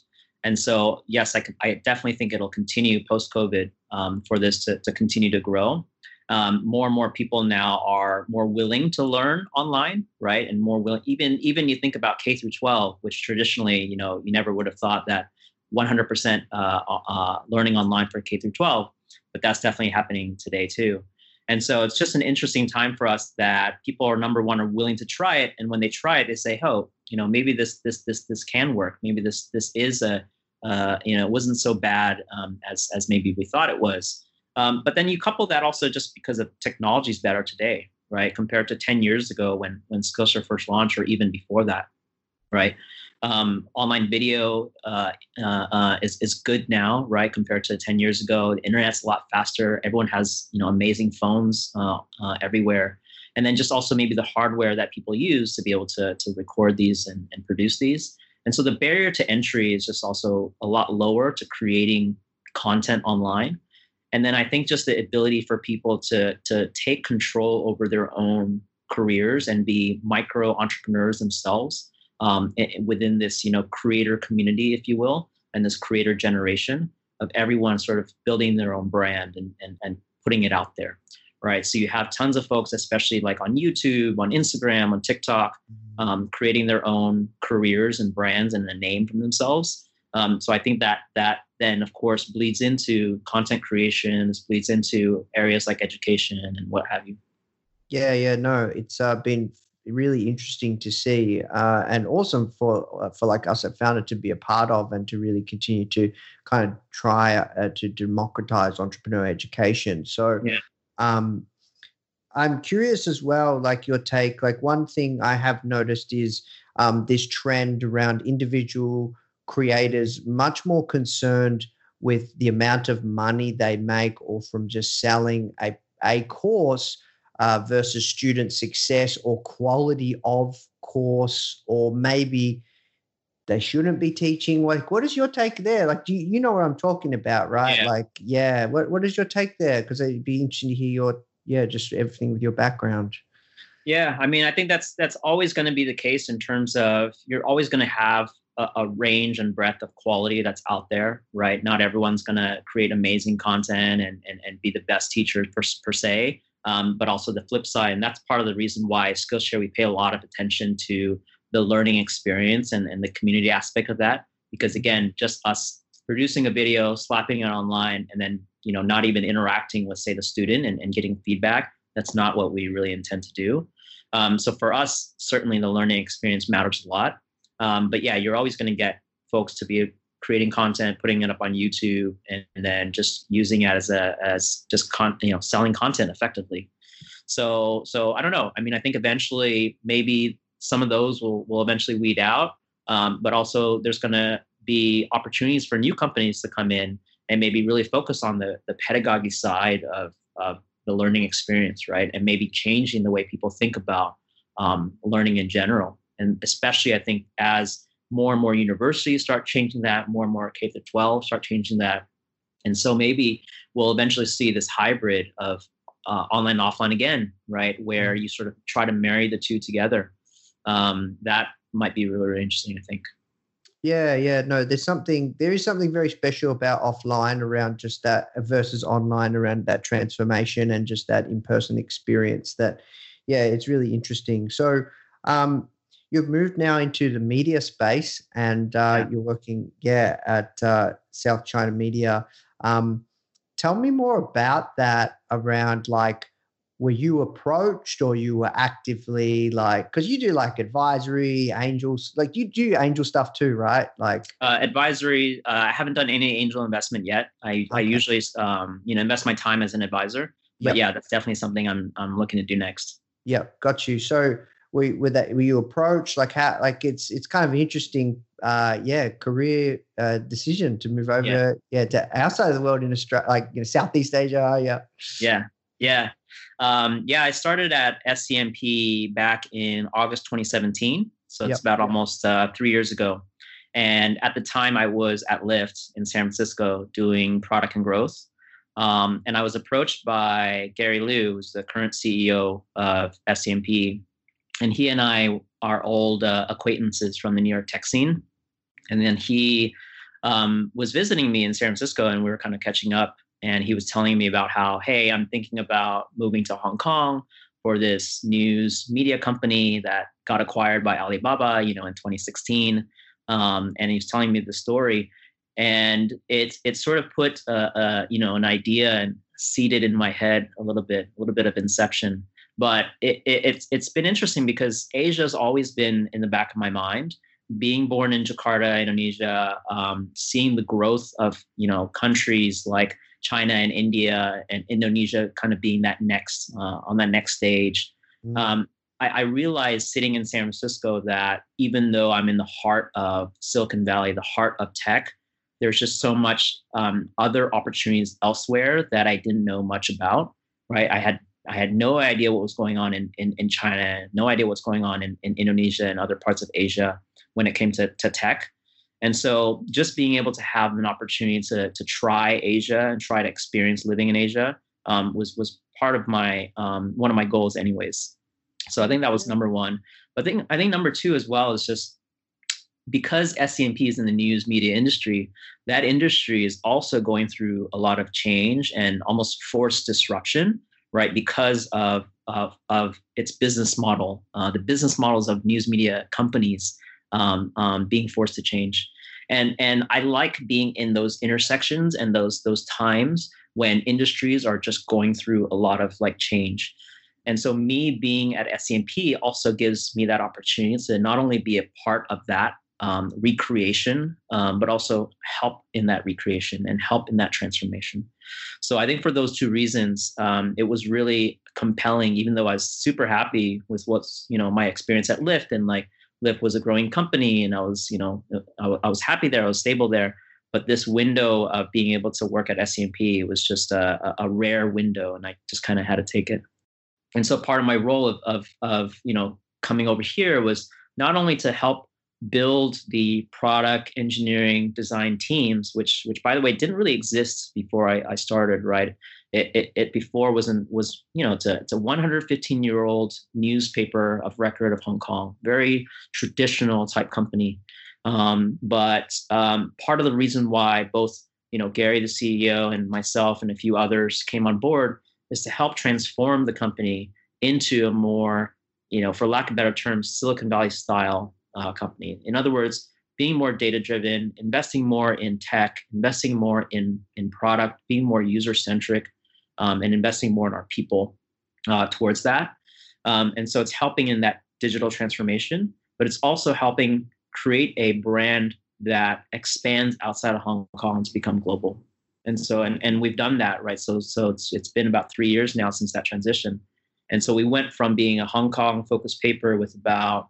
And so, yes, I, can, I definitely think it'll continue post COVID um, for this to, to continue to grow. Um, more and more people now are more willing to learn online, right? And more willing, even even you think about K through 12, which traditionally, you know, you never would have thought that 100% uh, uh, learning online for K through 12, but that's definitely happening today too. And so it's just an interesting time for us that people are number one are willing to try it, and when they try it, they say, "Oh, you know, maybe this this this this can work. Maybe this this is a uh, you know it wasn't so bad um, as as maybe we thought it was." Um, but then you couple that also just because of technology is better today, right, compared to ten years ago when when Skillshare first launched, or even before that, right? Um, online video uh, uh, uh, is is good now, right, compared to ten years ago. The internet's a lot faster. Everyone has you know amazing phones uh, uh, everywhere, and then just also maybe the hardware that people use to be able to to record these and, and produce these. And so the barrier to entry is just also a lot lower to creating content online. And then I think just the ability for people to to take control over their own careers and be micro entrepreneurs themselves um, within this you know creator community, if you will, and this creator generation of everyone sort of building their own brand and and, and putting it out there, right? So you have tons of folks, especially like on YouTube, on Instagram, on TikTok, um, creating their own careers and brands and a name for themselves. Um, so I think that that then of course bleeds into content creations, bleeds into areas like education and what have you. Yeah, yeah, no, it's uh, been really interesting to see uh, and awesome for uh, for like us at Foundr to be a part of and to really continue to kind of try uh, to democratize entrepreneur education. So, Yeah. um, I'm curious as well, like your take. Like one thing I have noticed is um, this trend around individual creators much more concerned with the amount of money they make or from just selling a a course uh, versus student success or quality of course, or maybe they shouldn't be teaching. Like, what is your take there? Like, do you, you know what I'm talking about, right? Yeah. Like, yeah. What What is your take there? Because it'd be interesting to hear your yeah, just everything with your background. Yeah, I mean, I think that's that's always going to be the case in terms of you're always going to have a, a range and breadth of quality that's out there, right? Not everyone's going to create amazing content and, and and be the best teacher per, per se, um, but also the flip side, and that's part of the reason why Skillshare we pay a lot of attention to the learning experience and, and the community aspect of that, because again, just us producing a video, slapping it online, and then you know not even interacting with say the student and, and getting feedback. That's not what we really intend to do. Um, so for us, certainly the learning experience matters a lot. Um, but yeah, you're always going to get folks to be creating content, putting it up on YouTube, and, and then just using it as a as just con you know selling content effectively. So so I don't know. I mean, I think eventually maybe some of those will will eventually weed out, um, but also there's going to be opportunities for new companies to come in and maybe really focus on the the pedagogy side of of the learning experience, right? And maybe changing the way people think about um, learning in general. And especially, I think, as more and more universities start changing that, more and more K to 12 start changing that. And so maybe we'll eventually see this hybrid of uh, online, offline again, right? Where you sort of try to marry the two together. Um, that might be really, really interesting, I think. Yeah, yeah. No, there's something. There is something very special about offline around just that versus online around that transformation and just that in-person experience. That, yeah, it's really interesting. So, um, you've moved now into the media space, and uh, Yeah. you're working, yeah, at uh, South China Media. Um, tell me more about that. Around like, were you approached or you were actively like because you do like advisory angels like you do angel stuff too right like Uh, advisory, uh, I haven't done any angel investment yet. I, I usually, um, you know, invest my time as an advisor. Yep. But yeah, that's definitely something I'm, I'm looking to do next. yeah got you so were, were that were you approached like how like it's it's kind of an interesting uh yeah career uh decision to move over yeah, yeah to outside of the world in Australia like you know Southeast Asia yeah. Yeah yeah. Um yeah I started at SCMP back in August 2017 so it's yep. about almost uh, three years ago. And at the time I was at Lyft in San Francisco doing product and growth. Um, and I was approached by Gary Liu, who's the current CEO of SCMP, and he and I are old uh, acquaintances from the New York tech scene. And then he um, was visiting me in San Francisco, and we were kind of catching up. And he was telling me about how, hey, I'm thinking about moving to Hong Kong for this news media company that got acquired by Alibaba, you know, in 2016. Um, and he was telling me the story, and it it sort of put a, a, you know an idea and seeded in my head a little bit, a little bit of inception but it, it, it's it's been interesting because Asia has always been in the back of my mind. Being born in Jakarta, Indonesia, um, seeing the growth of you know countries like China and India and Indonesia, kind of being that next uh, on that next stage. Mm. Um, I, I realized sitting in San Francisco that even though I'm in the heart of Silicon Valley, the heart of tech, there's just so much um, other opportunities elsewhere that I didn't know much about. Right, I had I had no idea what was going on in, in, in China, no idea what's going on in, in Indonesia and other parts of Asia when it came to, to tech. And so just being able to have an opportunity to, to try Asia and try to experience living in Asia um, was, was part of my, um, one of my goals anyways. So I think that was number one. But I think, I think number two as well is just because SCMP is in the news media industry, that industry is also going through a lot of change and almost forced disruption right? Because of of, of its business model, uh, the business models of news media companies um, um, being forced to change. And and I like being in those intersections and those those times when industries are just going through a lot of like change. And so me being at SCMP also gives me that opportunity to not only be a part of that um, recreation, um, but also help in that recreation and help in that transformation. So I think for those two reasons, um, it was really compelling. Even though I was super happy with what's you know my experience at Lyft and like Lyft was a growing company and I was you know I, I was happy there, I was stable there. But this window of being able to work at SCMP was just a, a rare window, and I just kind of had to take it. And so part of my role of, of of you know coming over here was not only to help build the product engineering design teams which which by the way didn't really exist before i, I started right? It, it, it before wasn't was you know it's a, it's a 115 year old newspaper of record of hong kong very traditional type company. Um, but um, part of the reason why both you know gary the ceo and myself and a few others came on board is to help transform the company into a more you know for lack of better terms silicon valley style uh, company. In other words, being more data driven, investing more in tech, investing more in in product, being more user centric, um, and investing more in our people uh, towards that. Um, and so it's helping in that digital transformation, but it's also helping create a brand that expands outside of Hong Kong to become global. And so, and, and we've done that, right? So, so it's, it's been about three years now since that transition. And so we went from being a Hong Kong focused paper with about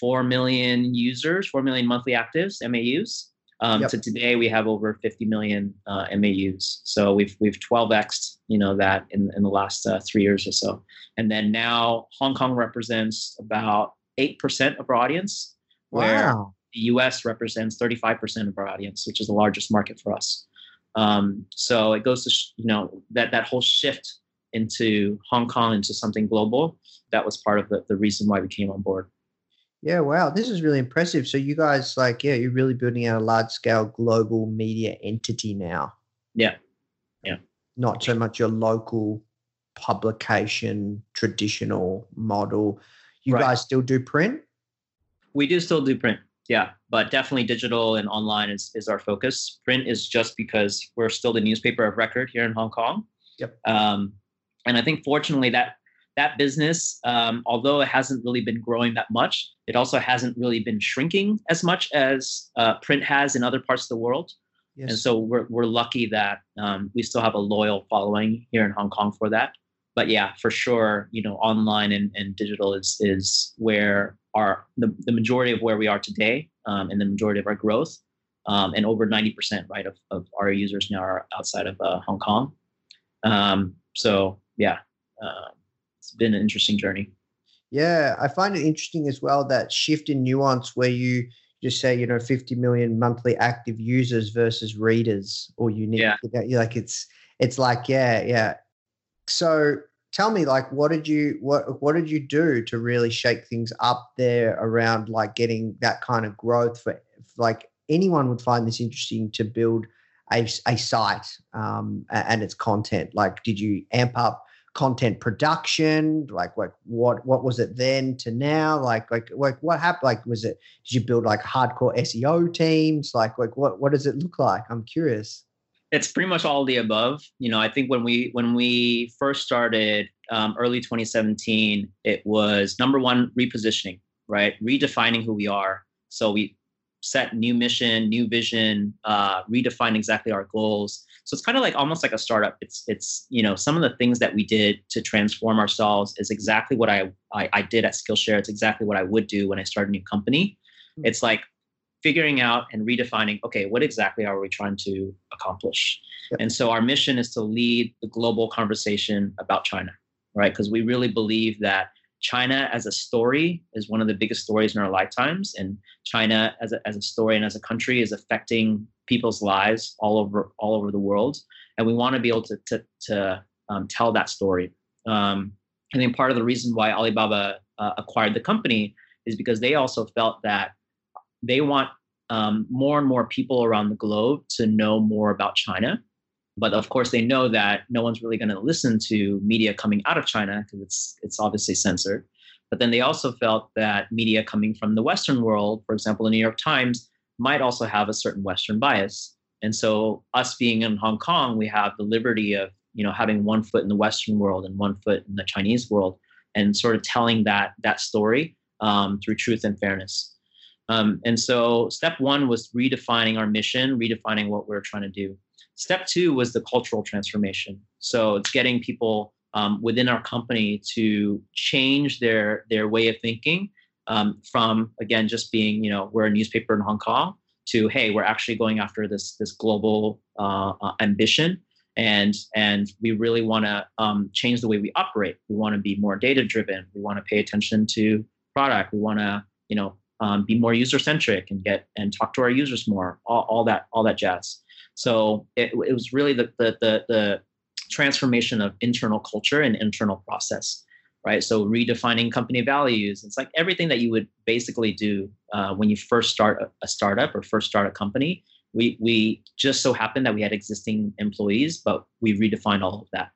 4 million users, 4 million monthly actives, MAUs. Um, yep. To today, we have over 50 million uh, MAUs. So we've we've 12xed, you know, that in, in the last uh, three years or so. And then now Hong Kong represents about 8% of our audience, where wow. the US represents 35% of our audience, which is the largest market for us. Um, so it goes to, sh- you know, that, that whole shift into Hong Kong into something global, that was part of the, the reason why we came on board. Yeah, wow, this is really impressive. So you guys, like, yeah, you're really building out a large scale global media entity now. Yeah, yeah. Not so much your local publication traditional model. You right. guys still do print? We do still do print, yeah, but definitely digital and online is, is our focus. Print is just because we're still the newspaper of record here in Hong Kong. Yep. Um, and I think fortunately that that business, um, although it hasn't really been growing that much, it also hasn't really been shrinking as much as uh, print has in other parts of the world. Yes. And so we're, we're lucky that um, we still have a loyal following here in Hong Kong for that. but yeah, for sure, you know, online and, and digital is is where our the, the majority of where we are today um, and the majority of our growth. Um, and over 90% right of, of our users now are outside of uh, Hong Kong. Um, so yeah, uh, it's been an interesting journey. Yeah, I find it interesting as well that shift in nuance where you just say you know 50 million monthly active users versus readers or unique. Yeah. Like it's it's like yeah yeah. So tell me like what did you what what did you do to really shake things up there around like getting that kind of growth for like anyone would find this interesting to build a, a site um, and its content like did you amp up content production like like what what was it then to now? Like like like what happened? Like was it did you build like hardcore seo teams? Like like what what does it look like? I'm curious. It's pretty much all the above. You know i think when we when we first started um, early 2017 it was number one repositioning right? Redefining who we are. So we set new mission new vision uh, redefine exactly our goals. So it's kind of like almost like a startup. It's it's you know some of the things that we did to transform ourselves is exactly what i i, I did at skillshare. It's exactly what i would do when i start a new company. Mm-hmm. it's like figuring out and redefining okay what exactly are we trying to accomplish? Yep. and so our mission is to lead the global conversation about china right? Because we really believe that china as a story is one of the biggest stories in our lifetimes and china as a, as a story and as a country is affecting people's lives all over all over the world and we want to be able to to, to um, tell that story um, i think part of the reason why alibaba uh, acquired the company is because they also felt that they want um, more and more people around the globe to know more about China. But of course, they know that no one's really going to listen to media coming out of China because it's it's obviously censored. But then they also felt that media coming from the Western world, for example, the New York Times, might also have a certain Western bias. And so, us being in Hong Kong, we have the liberty of you know having one foot in the Western world and one foot in the Chinese world, and sort of telling that that story um, through truth and fairness. Um, and so step one was redefining our mission, redefining what we are trying to do. Step two was the cultural transformation. So it's getting people um, within our company to change their their way of thinking um, from again just being you know we're a newspaper in Hong Kong to hey we're actually going after this this global uh, uh, ambition and and we really want to um, change the way we operate. We want to be more data driven. We want to pay attention to product. We want to you know um, be more user centric and get and talk to our users more all, all that all that jazz so it, it was really the, the, the the transformation of internal culture and internal process right? So redefining company values it's like everything that you would basically do uh, when you first start a, a startup or first start a company. We we just so happened that we had existing employees but we redefined all of that.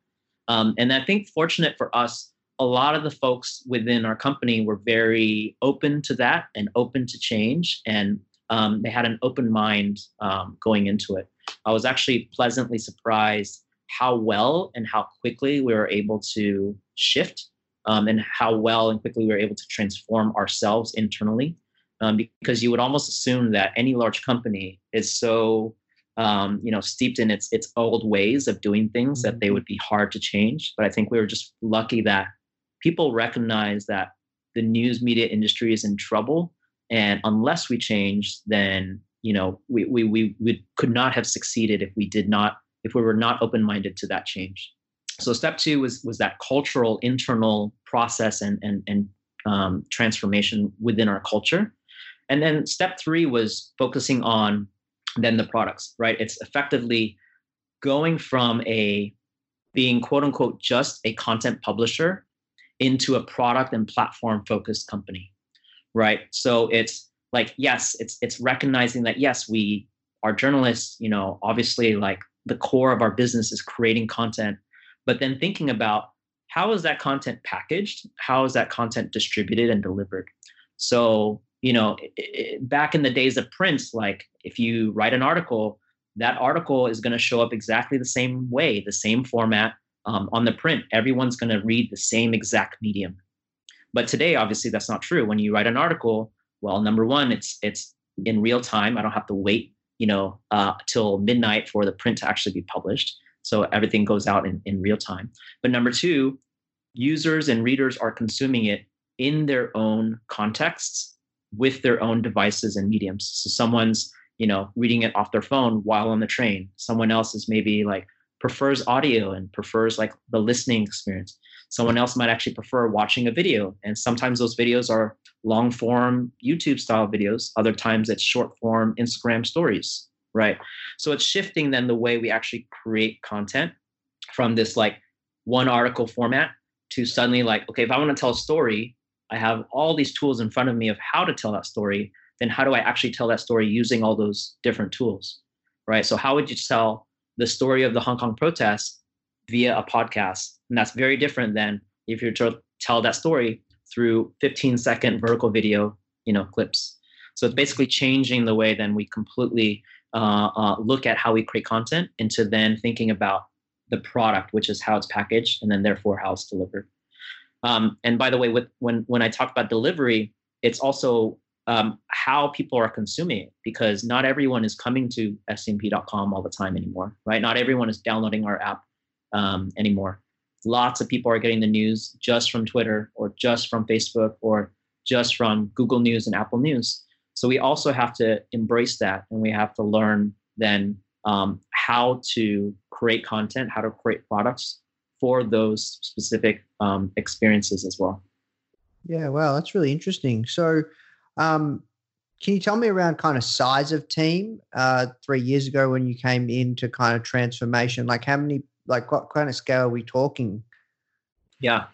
Um, and i think fortunate for us a lot of the folks within our company were very open to that and open to change and um, they had an open mind um, going into it i was actually pleasantly surprised how well and how quickly we were able to shift um, and how well and quickly we were able to transform ourselves internally um, because you would almost assume that any large company is so um, you know steeped in its its old ways of doing things that they mm-hmm. would be hard to change but i think we were just lucky that people recognize that the news media industry is in trouble and unless we change then you know we, we, we, we could not have succeeded if we did not if we were not open-minded to that change. So step two was was that cultural internal process and and, and um, transformation within our culture. And then step three was focusing on then the products right? It's effectively going from a being quote unquote just a content publisher into a product and platform focused company right? So it's like yes it's it's recognizing that yes we are journalists you know obviously like the core of our business is creating content but then thinking about how is that content packaged how is that content distributed and delivered so you know it, it, back in the days of print like if you write an article that article is going to show up exactly the same way the same format um, on the print, everyone's going to read the same exact medium. But today, obviously, that's not true. When you write an article, well, number one, it's it's in real time. I don't have to wait, you know, uh, till midnight for the print to actually be published. So everything goes out in, in real time. But number two, users and readers are consuming it in their own contexts with their own devices and mediums. So someone's, you know, reading it off their phone while on the train. Someone else is maybe like prefers audio and prefers like the listening experience. Someone else might actually prefer watching a video. And sometimes those videos are long form YouTube style videos. Other times it's short form Instagram stories, right? So it's shifting then the way we actually create content from this like one article format to suddenly like, okay, if I want to tell a story, I have all these tools in front of me of how to tell that story. Then how do I actually tell that story using all those different tools, right? So how would you tell the story of the Hong Kong protests via a podcast? And that's very different than if you're to tell that story through 15 second vertical video, you know, clips. So it's basically changing the way then we completely uh, uh, look at how we create content into then thinking about the product, which is how it's packaged, and then therefore how it's delivered. Um, and by the way, with when when I talk about delivery, it's also um, how people are consuming it because not everyone is coming to scmp.com all the time anymore, right? Not everyone is downloading our app um, anymore. Lots of people are getting the news just from Twitter or just from Facebook or just from Google News and Apple News. So we also have to embrace that and we have to learn then um, how to create content, how to create products for those specific um, experiences as well. Yeah, wow, that's really interesting. So, um, can you tell me around kind of size of team uh, three years ago when you came into kind of transformation? Like, how many, like, what kind of scale are we talking? Yeah,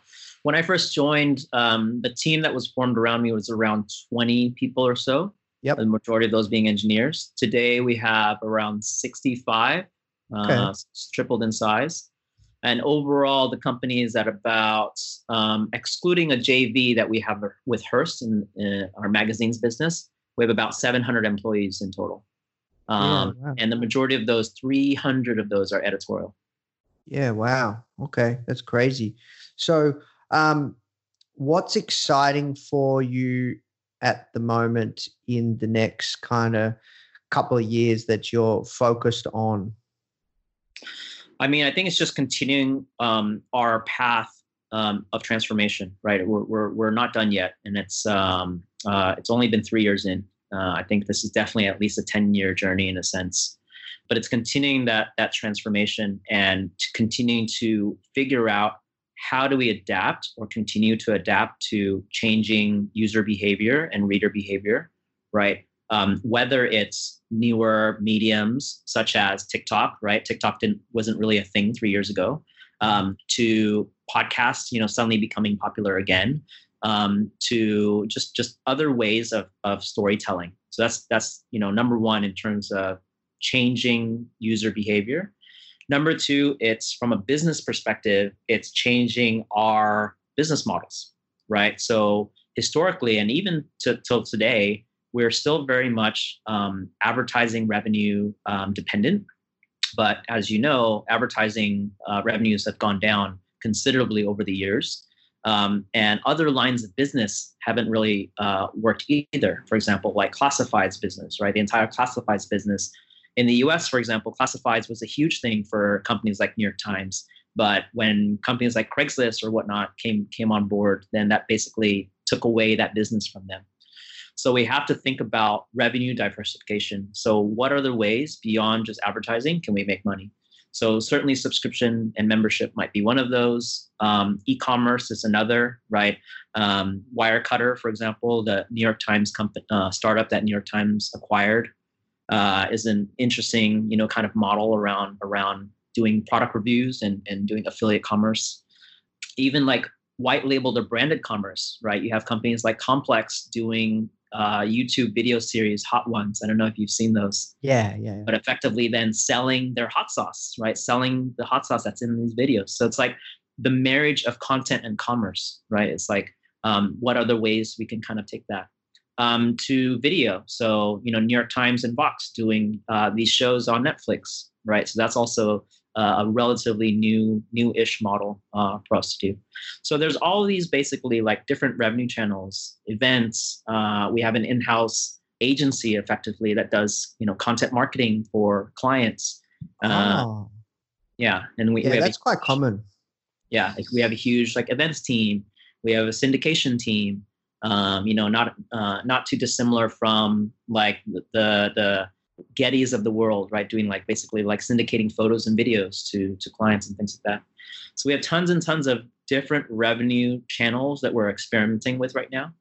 when I first joined, um, the team that was formed around me was around 20 people or so. Yep. The majority of those being engineers. Today we have around 65, okay. uh, tripled in size. And overall, the company is at about, um, excluding a JV that we have with Hearst in, in, our magazines business, we have about 700 employees in total. Um, yeah, wow. And the majority of those, 300 of those are editorial. Yeah, wow. Okay, that's crazy. So, um, what's exciting for you at the moment in the next kind of couple of years that you're focused on? I mean, I think it's just continuing um, our path um, of transformation. Right, we're, we're we're not done yet, and it's um, uh, it's only been three years in. Uh, I think this is definitely at least a ten year journey in a sense, but it's continuing that that transformation and continuing to figure out how do we adapt or continue to adapt to changing user behavior and reader behavior, right? um, whether it's newer mediums such as TikTok, right? TikTok didn't wasn't really a thing three years ago. Um, to podcasts, you know, suddenly becoming popular again. Um, to just just other ways of of storytelling. So that's that's you know number one in terms of changing user behavior. Number two, it's from a business perspective, it's changing our business models, right? So historically, and even to, till today, we're still very much um, advertising revenue um, dependent. But as you know, advertising uh, revenues have gone down considerably over the years. Um, and other lines of business haven't really uh, worked either. For example, like classifieds business, right? The entire classifieds business in the US, for example, classifieds was a huge thing for companies like New York Times. But when companies like Craigslist or whatnot came came on board, then that basically took away that business from them. So we have to think about revenue diversification. So what are the ways beyond just advertising can we make money? So certainly subscription and membership might be one of those. Um, e-commerce is another, right? Um, Wirecutter, for example, the New York Times company, uh, startup that New York Times acquired, uh, is an interesting, you know, kind of model around around doing product reviews and and doing affiliate commerce. Even like white labeled or branded commerce, right? You have companies like Complex doing uh, YouTube video series, Hot Ones. I don't know if you've seen those. Yeah, yeah, yeah. But effectively, then selling their hot sauce, right? Selling the hot sauce that's in these videos. So it's like the marriage of content and commerce, right? It's like um, what other ways we can kind of take that um, to video. So you know, New York Times and Vox doing uh, these shows on Netflix, right? So that's also uh, a relatively new new-ish model uh, for us to do. So there's all these basically like different revenue channels, events. Uh, we have an in-house agency effectively that does you know content marketing for clients. Oh. Yeah, and we yeah we that's quite common. yeah like we have a huge like events team we have a syndication team um, you know not uh, not too dissimilar from like the the gettys of the world right? Doing like basically like syndicating photos and videos to to clients and things like that. So we have tons and tons of different revenue channels that we're experimenting with right now.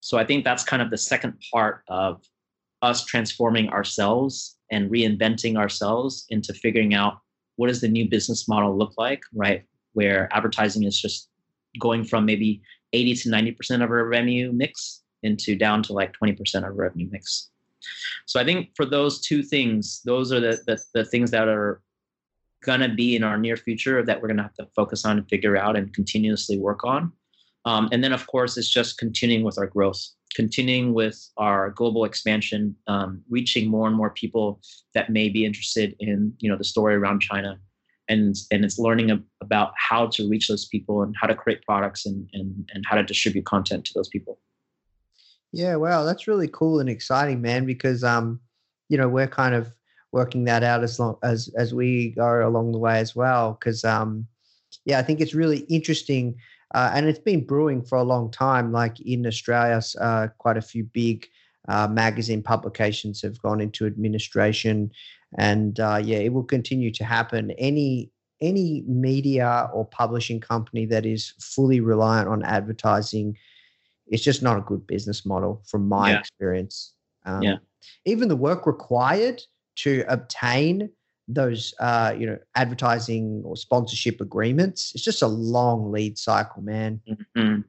So i think that's kind of the second part of us transforming ourselves and reinventing ourselves into figuring out what does the new business model look like right? Where advertising is just going from maybe 80 to 90% of our revenue mix into down to like 20% of revenue mix. So I think for those two things, those are the, the, the things that are going to be in our near future that we're going to have to focus on and figure out and continuously work on. Um, and then, of course, it's just continuing with our growth, continuing with our global expansion, um, reaching more and more people that may be interested in, you know, the story around China, and and it's learning about how to reach those people and how to create products and and and how to distribute content to those people. Yeah wow that's really cool and exciting man because um you know we're kind of working that out as long as as we go along the way as well because um yeah i think it's really interesting uh, and it's been brewing for a long time like in australia uh, quite a few big uh, magazine publications have gone into administration and uh, yeah, it will continue to happen. Any any media or publishing company that is fully reliant on advertising, it's just not a good business model from my yeah. experience. Um, yeah. Even the work required to obtain those uh, you know advertising or sponsorship agreements it's just a long lead cycle man mm-hmm.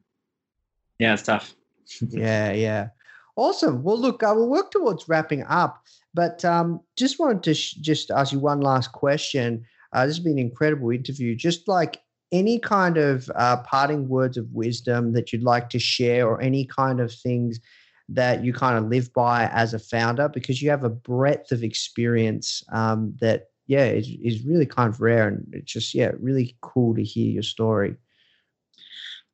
yeah it's tough (laughs) yeah yeah awesome well look i will work towards wrapping up but um, just wanted to sh- just ask you one last question. Uh, this has been an incredible interview. Just like any kind of uh, parting words of wisdom that you'd like to share, or any kind of things that you kind of live by as a founder, because you have a breadth of experience um, that, yeah, is, is really kind of rare. And it's just, yeah, really cool to hear your story.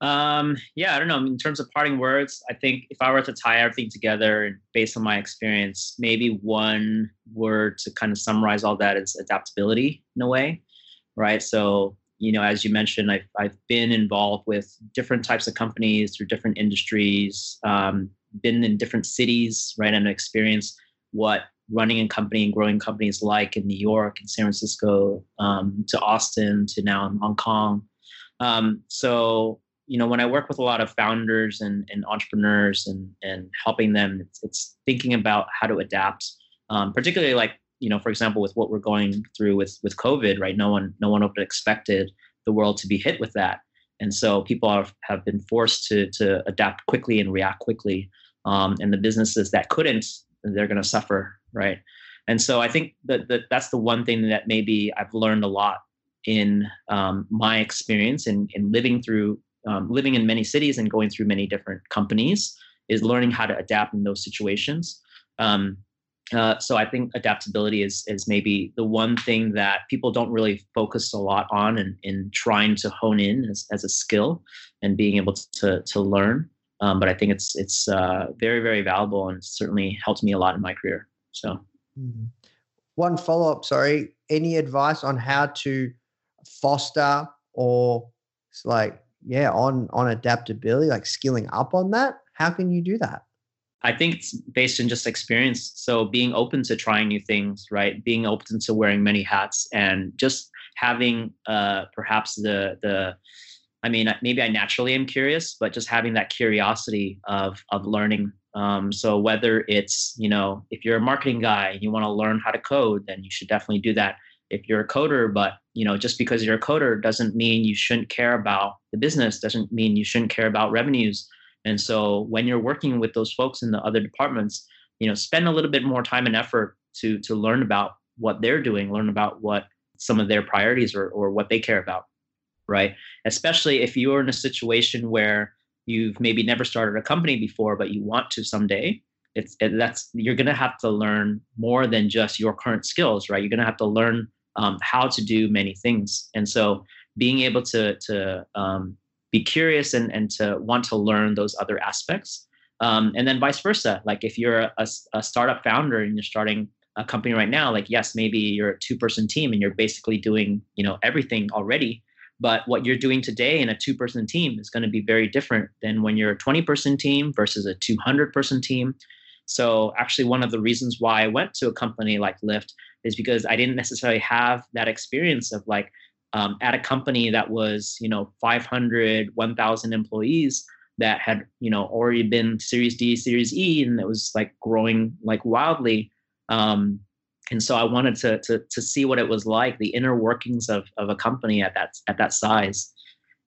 Um, yeah, I don't know. In terms of parting words, I think if I were to tie everything together based on my experience, maybe one word to kind of summarize all that is adaptability in a way, right? So, you know, as you mentioned, I've, I've been involved with different types of companies through different industries, um, been in different cities, right, and experienced what running a company and growing companies like in New York and San Francisco um, to Austin to now in Hong Kong. Um, so you know when i work with a lot of founders and, and entrepreneurs and and helping them it's, it's thinking about how to adapt um, particularly like you know for example with what we're going through with with covid right? No one no one expected the world to be hit with that. And so people have, have been forced to to adapt quickly and react quickly um, and the businesses that couldn't they're going to suffer right? And so i think that, that that's the one thing that maybe i've learned a lot in um, my experience in, in living through um, living in many cities and going through many different companies is learning how to adapt in those situations. Um, uh, so I think adaptability is is maybe the one thing that people don't really focus a lot on in, in trying to hone in as, as a skill and being able to to learn. Um, but I think it's it's uh, very very valuable and certainly helped me a lot in my career. So, mm-hmm. one follow up. Sorry, any advice on how to foster or like yeah on on adaptability like skilling up on that how can you do that? I think it's based on just experience. So being open to trying new things right? Being open to wearing many hats and just having uh perhaps the the i mean maybe i naturally am curious but just having that curiosity of of learning. Um, so whether it's you know if you're a marketing guy and you want to learn how to code then you should definitely do that if you're a coder, but you know, just because you're a coder doesn't mean you shouldn't care about the business, doesn't mean you shouldn't care about revenues. And so when you're working with those folks in the other departments, you know, spend a little bit more time and effort to to learn about what they're doing, learn about what some of their priorities or, or what they care about. Right. Especially if you're in a situation where you've maybe never started a company before, but you want to someday, it's it, that's you're going to have to learn more than just your current skills right you're going to have to learn um, how to do many things. And so being able to, to um, be curious and, and to want to learn those other aspects. Um, and then vice versa. Like if you're a, a, startup founder and you're starting a company right now, like yes, maybe you're a two person team and you're basically doing, you know, everything already. But what you're doing today in a two person team is going to be very different than when you're a 20 person team versus a 200 person team. So, actually, one of the reasons why I went to a company like Lyft is because I didn't necessarily have that experience of like um, at a company that was, you know, 500, 1,000 employees that had, you know, already been Series D, Series E, and it was like growing like wildly. Um, and so I wanted to, to to see what it was like, the inner workings of of a company at that at that size.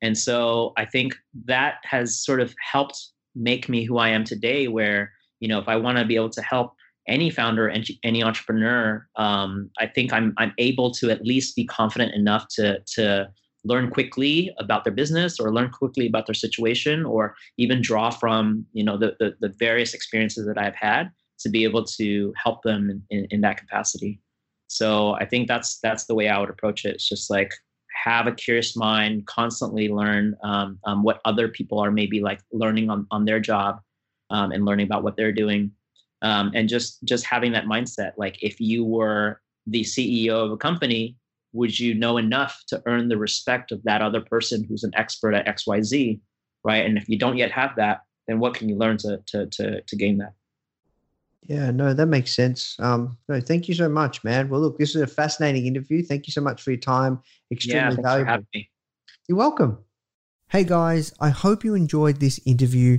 And so I think that has sort of helped make me who I am today. Where you know, if I want to be able to help any founder and any entrepreneur, um, I think I'm I'm able to at least be confident enough to to learn quickly about their business or learn quickly about their situation or even draw from you know the, the, the various experiences that I've had to be able to help them in, in, that capacity. So I think that's that's the way I would approach it. It's just like have a curious mind, constantly learn um, um, what other people are maybe like learning on, on their job um, and learning about what they're doing. Um, and just just having that mindset. Like if you were the CEO of a company, would you know enough to earn the respect of that other person who's an expert at XYZ? Right. And if you don't yet have that, then what can you learn to to to, to gain that? Yeah, no, that makes sense. Um, no, thank you so much, man. Well, look, this is a fascinating interview. Thank you so much for your time. Extremely yeah, valuable. You're welcome. Hey guys, I hope you enjoyed this interview.